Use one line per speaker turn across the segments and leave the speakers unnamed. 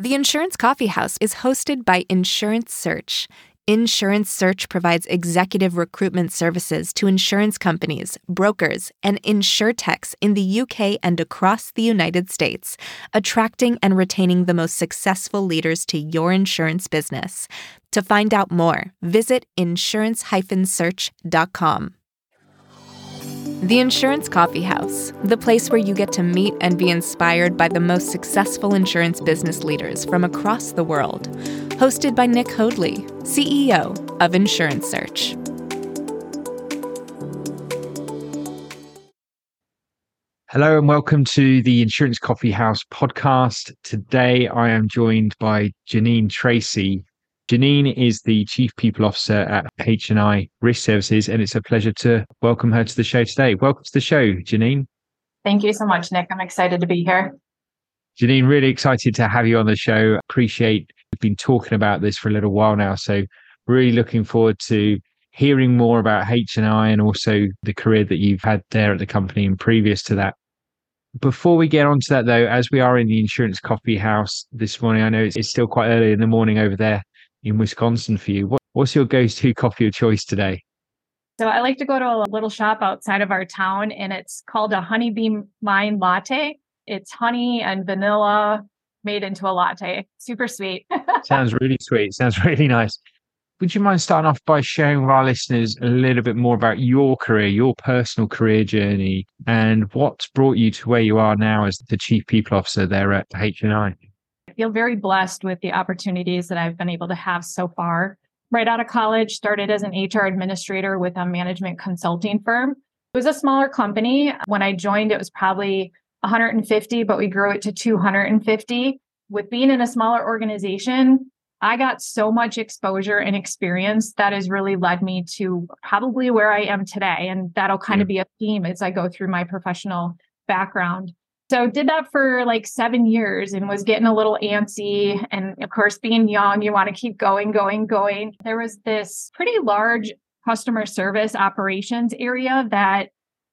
The Insurance Coffee House is hosted by Insurance Search. Insurance Search provides executive recruitment services to insurance companies, brokers, and insurtechs in the UK and across the United States, attracting and retaining the most successful leaders to your insurance business. To find out more, visit insurance-search.com. The Insurance Coffee House, the place where you get to meet and be inspired by the most successful insurance business leaders from across the world. Hosted by Nick Hoadley, CEO of Insurance Search.
Hello and welcome to the Insurance Coffee House podcast. Today I am joined by Janine Tracy, Janine is the Chief People Officer at HNI Risk Services, and it's a pleasure to welcome her to the show today. Welcome to the show, Janine.
Thank you so much, Nick. I'm excited to be here.
Janine, really excited to have you on the show. Appreciate we've been talking about this for a little while now, so really looking forward to hearing more about HNI and also the career that you've had there at the company and previous to that. Before we get on to that, though, as we are in the insurance coffee house this morning, I know it's, it's still quite early in the morning over there in Wisconsin for you. What, what's your go-to coffee of choice today?
So I like to go to a little shop outside of our town, and it's called a honeybee mine latte. It's honey and vanilla made into a latte. Super sweet.
Sounds really sweet. Sounds really nice. Would you mind starting off by sharing with our listeners a little bit more about your career, your personal career journey, and what's brought you to where you are now as the chief people officer there at HNI?
Feel very blessed with the opportunities that I've been able to have so far. Right out of college, started as an HR administrator with a management consulting firm. It was a smaller company. When I joined, it was probably 150, but we grew it to 250. With being in a smaller organization, I got so much exposure and experience that has really led me to probably where I am today. And that'll kind yeah. of be a theme as I go through my professional background. So did that for like seven years and was getting a little antsy. And of course, being young, you want to keep going, going, going. There was this pretty large customer service operations area that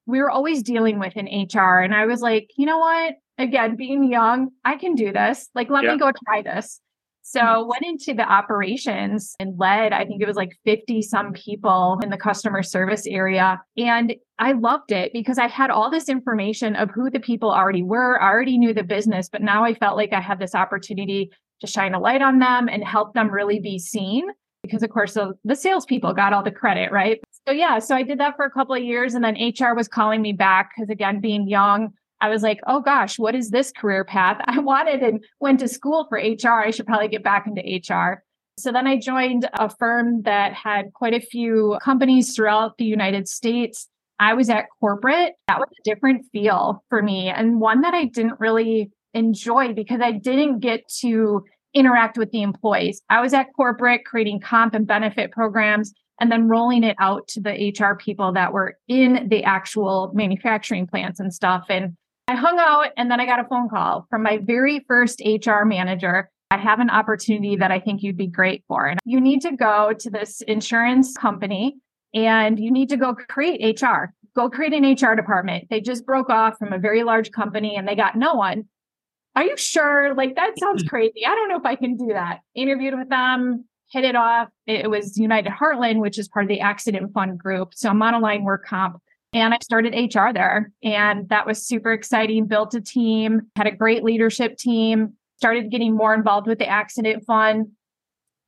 we were always dealing with in HR. And I was like, you know what? Again, being young, I can do this. Like, let yeah. me go try this. So mm-hmm. went into the operations and led, I think it was like 50 some people in the customer service area. And I loved it because I had all this information of who the people already were. I already knew the business, but now I felt like I had this opportunity to shine a light on them and help them really be seen. Because of course the, the salespeople got all the credit, right? So yeah, so I did that for a couple of years and then HR was calling me back because again, being young, I was like, oh gosh, what is this career path? I wanted and went to school for HR. I should probably get back into HR. So then I joined a firm that had quite a few companies throughout the United States. I was at corporate. That was a different feel for me and one that I didn't really enjoy because I didn't get to interact with the employees. I was at corporate creating comp and benefit programs and then rolling it out to the HR people that were in the actual manufacturing plants and stuff. And I hung out and then I got a phone call from my very first HR manager. I have an opportunity that I think you'd be great for. And you need to go to this insurance company and you need to go create HR. Go create an HR department. They just broke off from a very large company and they got no one. Are you sure? Like that sounds crazy. I don't know if I can do that. Interviewed with them, hit it off. It was United Heartland, which is part of the accident fund group. So monoline work comp and I started HR there. And that was super exciting. Built a team, had a great leadership team, started getting more involved with the accident fund.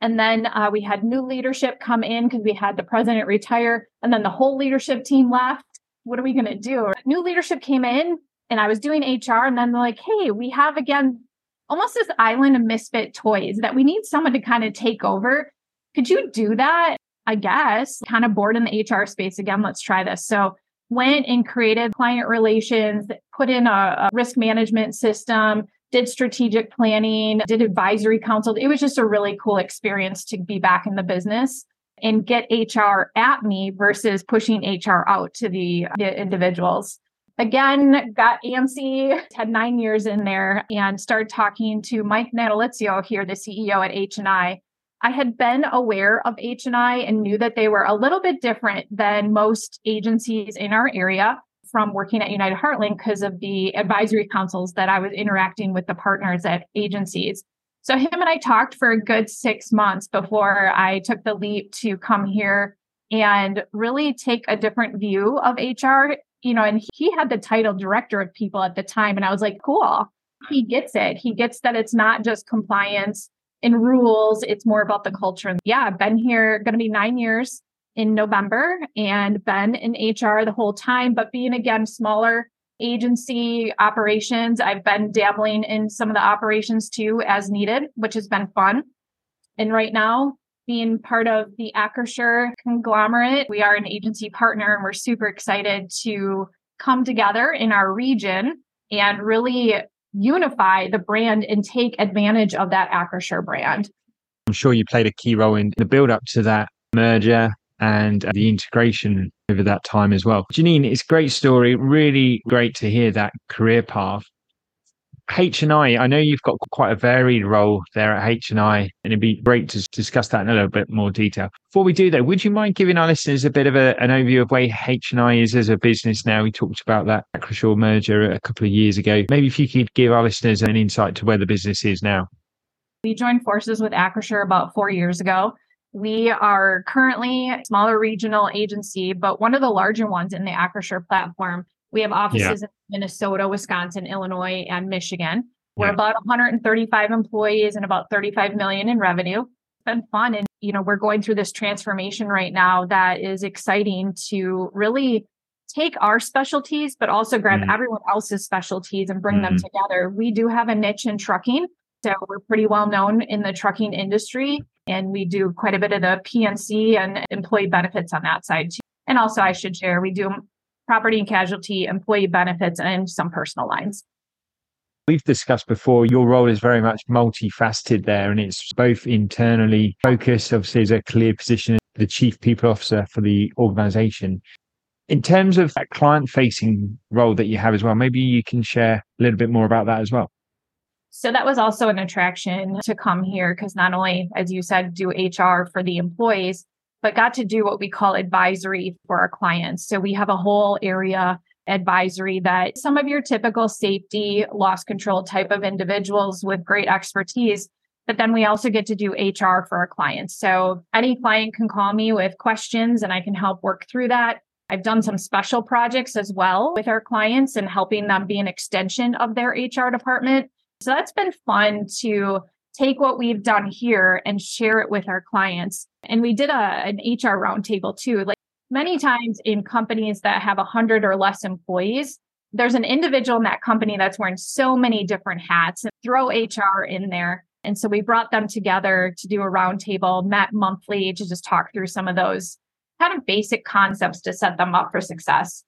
And then uh, we had new leadership come in because we had the president retire. And then the whole leadership team left. What are we going to do? New leadership came in and I was doing HR. And then they're like, hey, we have again almost this island of misfit toys that we need someone to kind of take over. Could you do that? I guess kind of bored in the HR space again. Let's try this. So went and created client relations, put in a, a risk management system, did strategic planning, did advisory council. It was just a really cool experience to be back in the business and get HR at me versus pushing HR out to the, the individuals. Again, got antsy, had nine years in there and started talking to Mike Natalizio here, the CEO at HNI I had been aware of HNI and knew that they were a little bit different than most agencies in our area from working at United Heartland because of the advisory councils that I was interacting with the partners at agencies. So him and I talked for a good six months before I took the leap to come here and really take a different view of HR. You know, and he had the title director of people at the time. And I was like, cool. He gets it. He gets that it's not just compliance and rules, it's more about the culture. And yeah, I've been here, going to be nine years in November and been in HR the whole time, but being again smaller agency operations. I've been dabbling in some of the operations too as needed, which has been fun. And right now, being part of the Acrisure conglomerate, we are an agency partner and we're super excited to come together in our region and really unify the brand and take advantage of that Acrisure brand.
I'm sure you played a key role in the build up to that merger and uh, the integration over that time as well. Janine, it's a great story. Really great to hear that career path. HNI, I know you've got quite a varied role there at HNI, and it'd be great to discuss that in a little bit more detail. Before we do though, would you mind giving our listeners a bit of a, an overview of where HNI is as a business now? We talked about that Acrisure merger a couple of years ago. Maybe if you could give our listeners an insight to where the business is now.
We joined forces with Acrisure about four years ago. We are currently a smaller regional agency, but one of the larger ones in the Acrisure platform. We have offices yeah. in Minnesota, Wisconsin, Illinois, and Michigan. We're yeah. about 135 employees and about 35 million in revenue. It's been fun. And, you know, we're going through this transformation right now that is exciting to really take our specialties, but also grab mm. everyone else's specialties and bring mm. them together. We do have a niche in trucking. So we're pretty well known in the trucking industry and we do quite a bit of the P&C and employee benefits on that side too. And also I should share, we do property and casualty, employee benefits, and some personal lines.
We've discussed before, your role is very much multifaceted there, and it's both internally focused, obviously, as a clear position, the chief people officer for the organization. In terms of that client facing role that you have as well, maybe you can share a little bit more about that as well.
So that was also an attraction to come here because not only, as you said, do HR for the employees, but got to do what we call advisory for our clients. So we have a whole area advisory that some of your typical safety, loss control type of individuals with great expertise. But then we also get to do HR for our clients. So any client can call me with questions and I can help work through that. I've done some special projects as well with our clients and helping them be an extension of their HR department. So that's been fun to take what we've done here and share it with our clients. And we did a, an HR roundtable too. Like many times in companies that have 100 or less employees, there's an individual in that company that's wearing so many different hats and throw HR in there. And so we brought them together to do a roundtable, met monthly to just talk through some of those kind of basic concepts to set them up for success.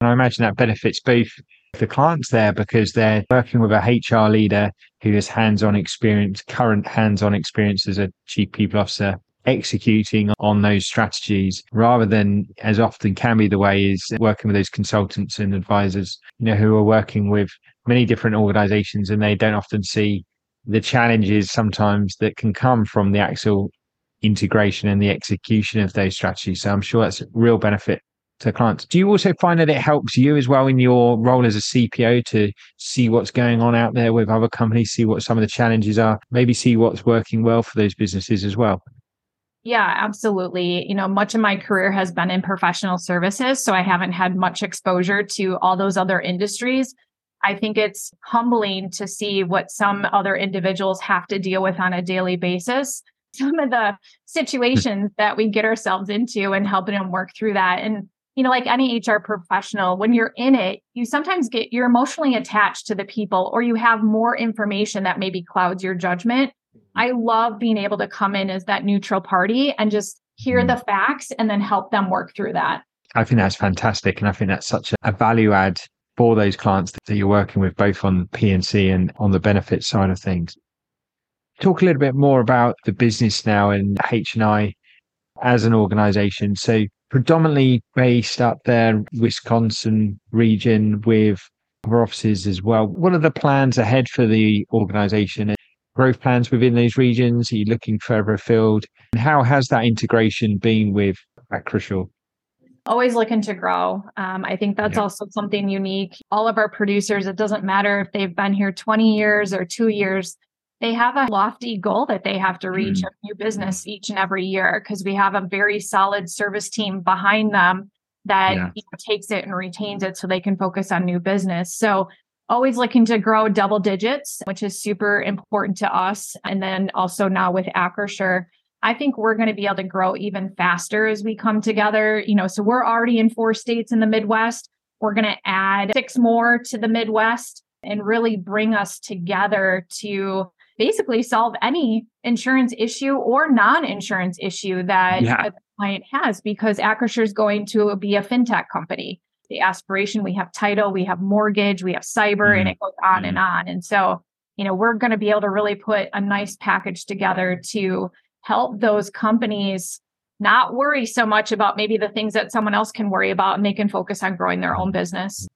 And I imagine that benefits both the clients there because they're working with a HR leader who has hands on experience, current hands on experience as a chief people officer, executing on those strategies rather than as often can be the way is working with those consultants and advisors, you know, who are working with many different organizations and they don't often see the challenges sometimes that can come from the actual integration and the execution of those strategies. So I'm sure that's a real benefit to clients. Do you also find that it helps you as well in your role as a CPO to see what's going on out there with other companies, see what some of the challenges are, maybe see what's working well for those businesses as well?
Yeah, absolutely. You know, much of my career has been in professional services, so I haven't had much exposure to all those other industries. I think it's humbling to see what some other individuals have to deal with on a daily basis. Some of the hmm. situations that we get ourselves into and helping them work through that. And you know, like any HR professional, when you're in it, you sometimes get you're emotionally attached to the people or you have more information that maybe clouds your judgment. I love being able to come in as that neutral party and just hear mm. the facts and then help them work through that.
I think that's fantastic. And I think that's such a value add for those clients that you're working with, both on P&C and on the benefit side of things. Talk a little bit more about the business now and HNI as an organization. So predominantly based up there, Wisconsin region with other offices as well. What are the plans ahead for the organization? Growth plans within those regions? Are you looking further afield? And how has that integration been with Acrisure?
Always looking to grow. Um, I think that's yeah. also something unique. All of our producers, it doesn't matter if they've been here 20 years or two years, they have a lofty goal that they have to reach
Mm.
of new business each and every year because we have a very solid service team behind them that
Yeah.
you know, takes it and retains it so they can focus on new business. So always looking to grow double digits, which is super important to us. And then also now with Acrisure, I think we're going to be able to grow even faster as we come together. You know, so we're already in four states in the Midwest. We're going to add six more to the Midwest and really bring us together to basically solve any insurance issue or non-insurance issue that
Yeah.
a client has because Acrisure is going to be a fintech company. The aspiration, we have title, we have mortgage, we have cyber, and
Mhm.
it goes on and on. And so, you know, we're going to be able to really put a nice package together to help those companies not worry so much about maybe the things that someone else can worry about and they can focus on growing their own business.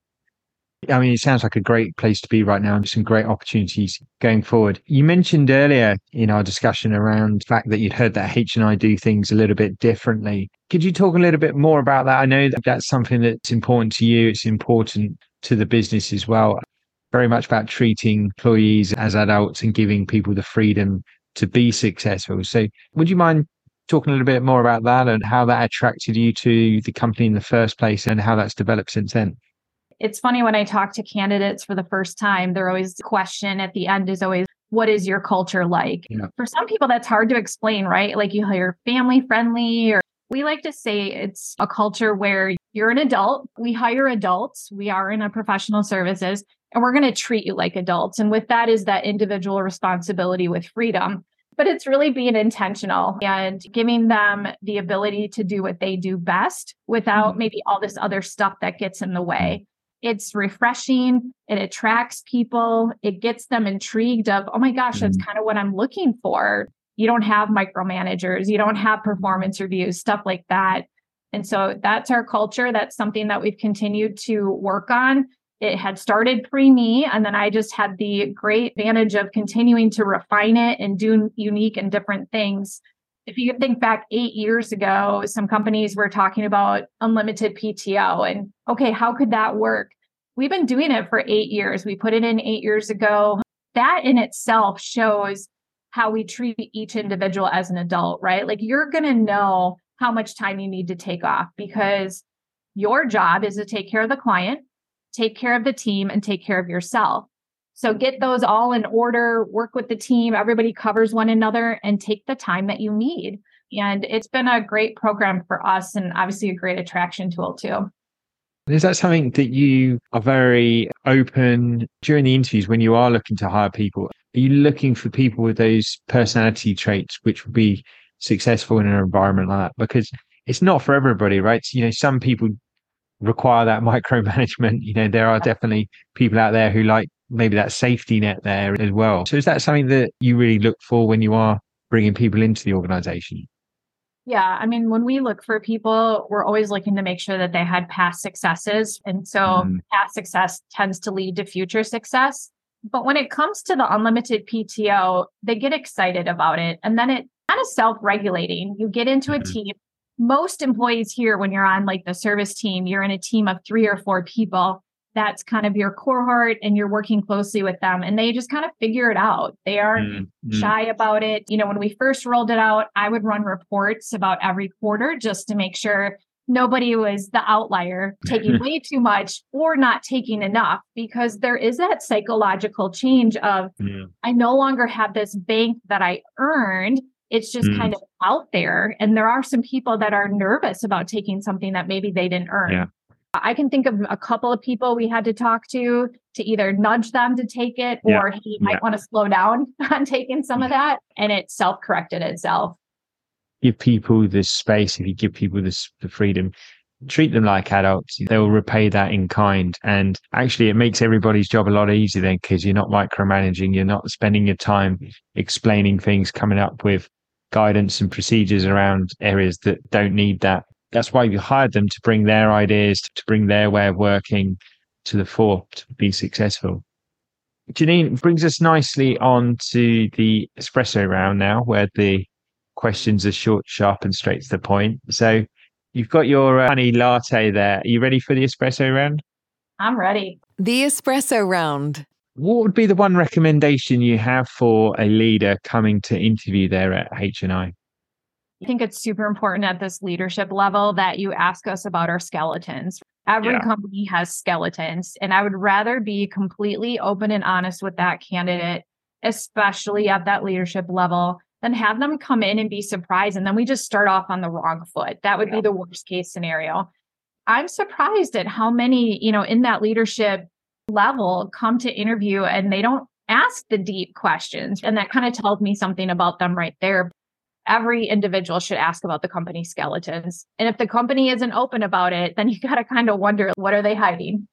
I mean, it sounds like a great place to be right now and some great opportunities going forward. You mentioned earlier in our discussion around the fact that you'd heard that HNI do things a little bit differently. Could you talk a little bit more about that? I know that that's something that's important to you. It's important to the business as well. Very much about treating employees as adults and giving people the freedom to be successful. So would you mind talking a little bit more about that and how that attracted you to the company in the first place and how that's developed since then?
It's funny when I talk to candidates for the first time, they're always the question at the end is always, what is your culture like?
Yeah.
For some people, that's hard to explain, right? Like you hire family friendly, or we like to say it's a culture where you're an adult. We hire adults. We are in a professional services and we're going to treat you like adults. And with that is that individual responsibility with freedom. But it's really being intentional and giving them the ability to do what they do best without
Mhm.
maybe all this other stuff that gets in the way. It's refreshing. It attracts people. It gets them intrigued of, oh my gosh, that's mm. kind of what I'm looking for. You don't have micromanagers. You don't have performance reviews, stuff like that. And so that's our culture. That's something that we've continued to work on. It had started pre me, and then I just had the great advantage of continuing to refine it and do unique and different things. If you think back eight years ago, some companies were talking about unlimited PTO and okay, how could that work? We've been doing it for eight years. We put it in eight years ago. That in itself shows how we treat each individual as an adult, right? Like you're going to know how much time you need to take off because your job is to take care of the client, take care of the team, and take care of yourself. So get those all in order, work with the team, everybody covers one another, and take the time that you need. And it's been a great program for us and obviously a great attraction tool too.
Is that something that you are very open during the interviews when you are looking to hire people? Are you looking for people with those personality traits which will be successful in an environment like that? Because it's not for everybody, right? So, You know, some people require that micromanagement. You know, there are definitely people out there who like maybe that safety net there as well. So is that something that you really look for when you are bringing people into the organization?
Yeah. I mean, when we look for people, we're always looking to make sure that they had past successes. And so
Mm.
past success tends to lead to future success. But when it comes to the unlimited PTO, they get excited about it. And then it kind of self regulating. You get into a
Mhm.
team. Most employees here, when you're on like the service team, you're in a team of three or four people. That's kind of your cohort and you're working closely with them and they just kind of figure it out. They aren't
Mm, mm.
shy about it. You know, when we first rolled it out, I would run reports about every quarter just to make sure nobody was the outlier taking way too much or not taking enough because there is that psychological change of. I no longer have this bank that I earned. It's just
Mm.
kind of out there. And there are some people that are nervous about taking something that maybe they didn't earn.
Yeah.
I can think of a couple of people we had to talk to to either nudge them to take it or you might
Yeah.
want to slow down on taking some of mm-hmm. that. And it self corrected itself.
give people the space, if you give people this the freedom, treat them like adults, they'll repay that in kind. And actually, it makes everybody's job a lot easier then because you're not micromanaging, you're not spending your time explaining things, coming up with guidance and procedures around areas that don't need that. That's why you hired them to bring their ideas, to bring their way of working to the fore to be successful. Janine brings us nicely on to the espresso round now, where the questions are short, sharp, and straight to the point. So you've got your uh, honey latte there. Are you ready for the espresso round?
I'm ready.
The Espresso Round.
What would be the one recommendation you have for a leader coming to interview there at HNI?
I think it's super important at this leadership level that you ask us about our skeletons. Every yeah. company has skeletons, and I would rather be completely open and honest with that candidate, especially at that leadership level, than have them come in and be surprised. And then we just start off on the wrong foot. That would yeah. be the worst case scenario. I'm surprised at how many, you know, in that leadership level come to interview and they don't ask the deep questions. And that kind of tells me something about them right there every individual should ask about the company skeletons. And if the company isn't open about it, then you got to kind of wonder what are they hiding?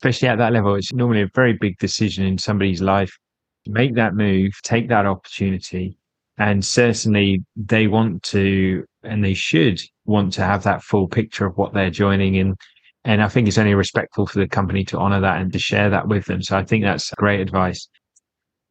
Especially at that level, it's normally a very big decision in somebody's life. to Make that move, take that opportunity. And certainly they want to, and they should want to have that full picture of what they're joining in. And I think it's only respectful for the company to honor that and to share that with them. So I think that's great advice.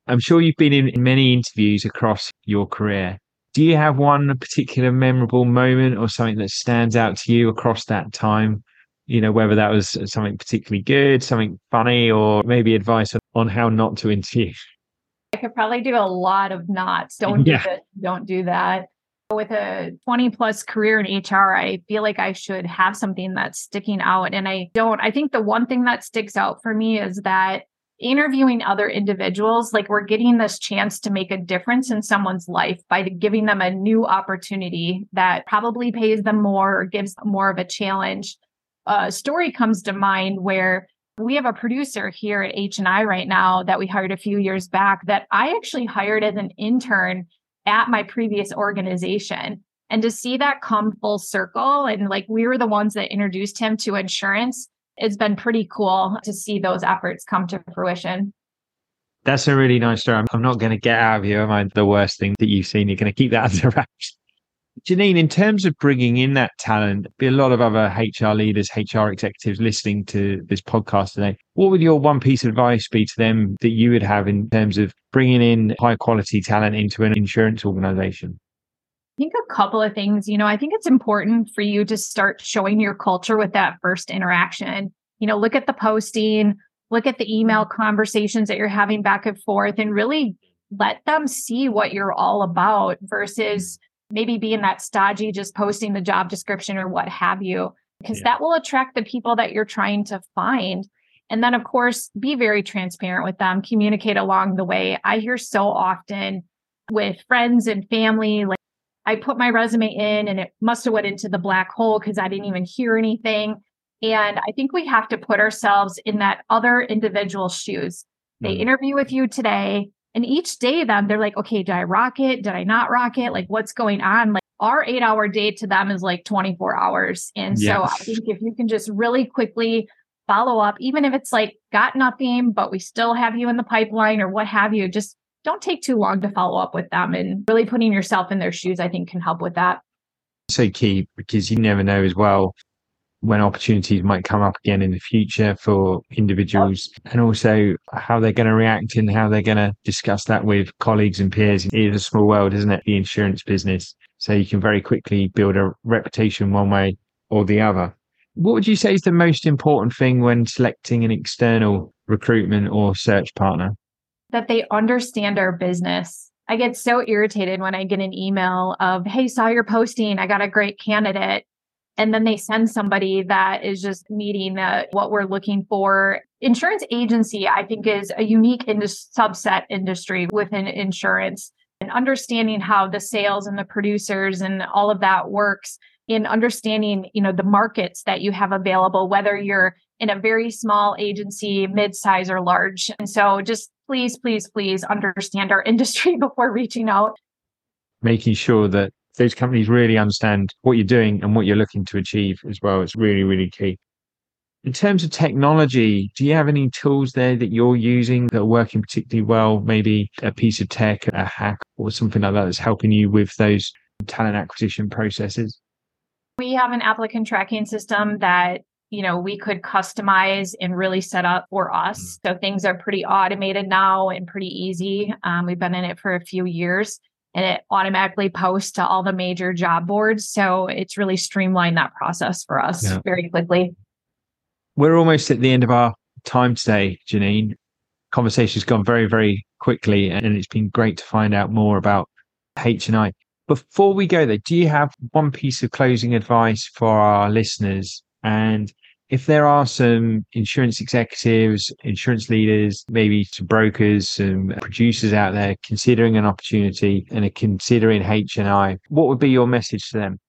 I'm sure you've been in many interviews across your career do you have one particular memorable moment or something that stands out to you across that time? You know, whether that was something particularly good, something funny, or maybe advice on how not to interview.
I could probably do a lot of knots. Don't yeah. do this, don't do that. With a 20 plus career in HR, I feel like I should have something that's sticking out. And I don't. I think the one thing that sticks out for me is that interviewing other individuals, like we're getting this chance to make a difference in someone's life by giving them a new opportunity that probably pays them more or gives more of a challenge. A story comes to mind where we have a producer here at HNI right now that we hired a few years back that I actually hired as an intern at my previous organization. And to see that come full circle and like we were the ones that introduced him to insurance it's been pretty cool to see those efforts come to fruition.
That's a really nice story. I'm not going to get out of you. Am I the worst thing that you've seen? You're going to keep that under wraps. Janine, in terms of bringing in that talent, be a lot of other HR leaders, HR executives listening to this podcast today. What would your one piece of advice be to them that you would have in terms of bringing in high quality talent into an insurance organization?
I think a couple of things. You know, I think it's important for you to start showing your culture with that first interaction. You know, look at the posting, look at the email mm-hmm. conversations that you're having back and forth, and really let them see what you're all about versus maybe being that stodgy, just posting the job description or what have you, because yeah. that will attract the people that you're trying to find. And then, of course, be very transparent with them, communicate along the way. I hear so often with friends and family, like, I put my resume in and it must have went into the black hole because I didn't even hear anything. And I think we have to put ourselves in that other individual's shoes. They mm-hmm. interview with you today, and each day then they're like, okay, did I rock it? Did I not rock it? Like, what's going on? Like, our eight hour day to them is like 24 hours. And so I think if you can just really quickly follow up, even if it's like got nothing, but we still have you in the pipeline or what have you, just don't take too long to follow up with them and really putting yourself in their shoes i think can help with that
so key because you never know as well when opportunities might come up again in the future for individuals and also how they're going to react and how they're going to discuss that with colleagues and peers. It is a small world, isn't it? The insurance business. So you can very quickly build a reputation one way or the other. What would you say is the most important thing when selecting an external recruitment or search partner?
That they understand our business. I get so irritated when I get an email of, Hey, saw your posting. I got a great candidate. And then they send somebody that is just meeting uh, what we're looking for. Insurance agency, I think, is a unique subset industry within insurance and understanding how the sales and the producers and all of that works in understanding, you know, the markets that you have available, whether you're in a very small agency, mid-size or large. And so just please, please, please understand our industry before reaching out.
Making sure that those companies really understand what you're doing and what you're looking to achieve as well. It's really, really key. In terms of technology, do you have any tools there that you're using that are working particularly well? Maybe a piece of tech, a hack, or something like that that's helping you with those talent acquisition processes?
We have an applicant tracking system that you know we could customize and really set up for us mm. so things are pretty automated now and pretty easy um, we've been in it for a few years and it automatically posts to all the major job boards so it's really streamlined that process for us yeah. very quickly
we're almost at the end of our time today janine conversation's gone very, very quickly, and it's been great to find out more about HNI. Before we go there, do you have one piece of closing advice for our listeners? And if there are some insurance executives, insurance leaders, maybe some brokers, some producers out there considering an opportunity and are considering HNI, what would be your message to them?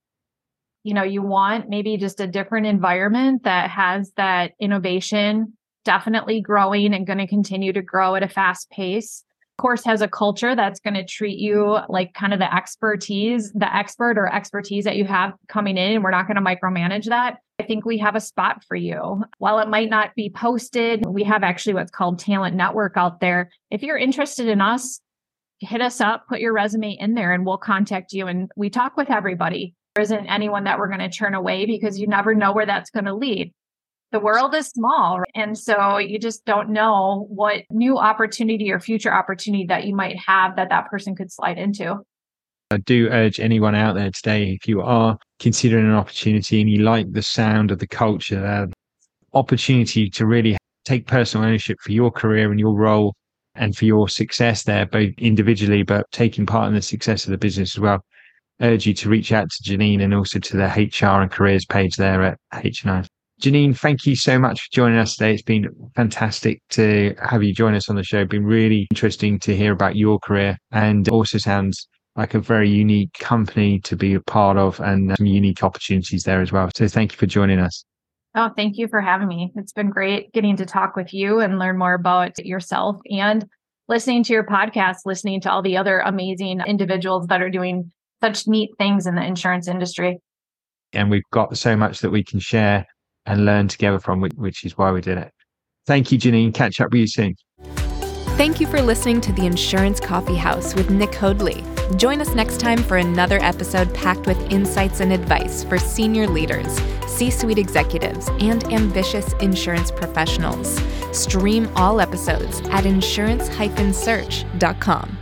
You know, you want maybe just a different environment that has that innovation definitely growing and going to continue to grow at a fast pace course has a culture that's going to treat you like kind of the expertise, the expert or expertise that you have coming in. And we're not going to micromanage that. I think we have a spot for you. While it might not be posted, we have actually what's called Talent Network out there. If you're interested in us, hit us up, put your resume in there, and we'll contact you. And we talk with everybody. There isn't anyone that we're going to turn away because you never know where that's going to lead the world is small. And so you just don't know what new opportunity or future opportunity that you might have that that person could slide into.
I do urge anyone out there today, if you are considering an opportunity and you like the sound of the culture, the opportunity to really take personal ownership for your career and your role and for your success there, both individually, but taking part in the success of the business as well. urge you to reach out to Janine and also to the HR and careers page there at HNI. Janine, thank you so much for joining us today. It's been fantastic to have you join us on the show. It's been really interesting to hear about your career and also sounds like a very unique company to be a part of and some unique opportunities there as well. So thank you for joining us.
Oh, thank you for having me. It's been great getting to talk with you and learn more about yourself and listening to your podcast, listening to all the other amazing individuals that are doing such neat things in the insurance industry.
And we've got so much that we can share and learn together from, which is why we did it. Thank you, Janine. Catch up with you soon.
Thank you for listening to the Insurance Coffee House with Nick Hoadley. Join us next time for another episode packed with insights and advice for senior leaders, C suite executives, and ambitious insurance professionals. Stream all episodes at insurance search.com.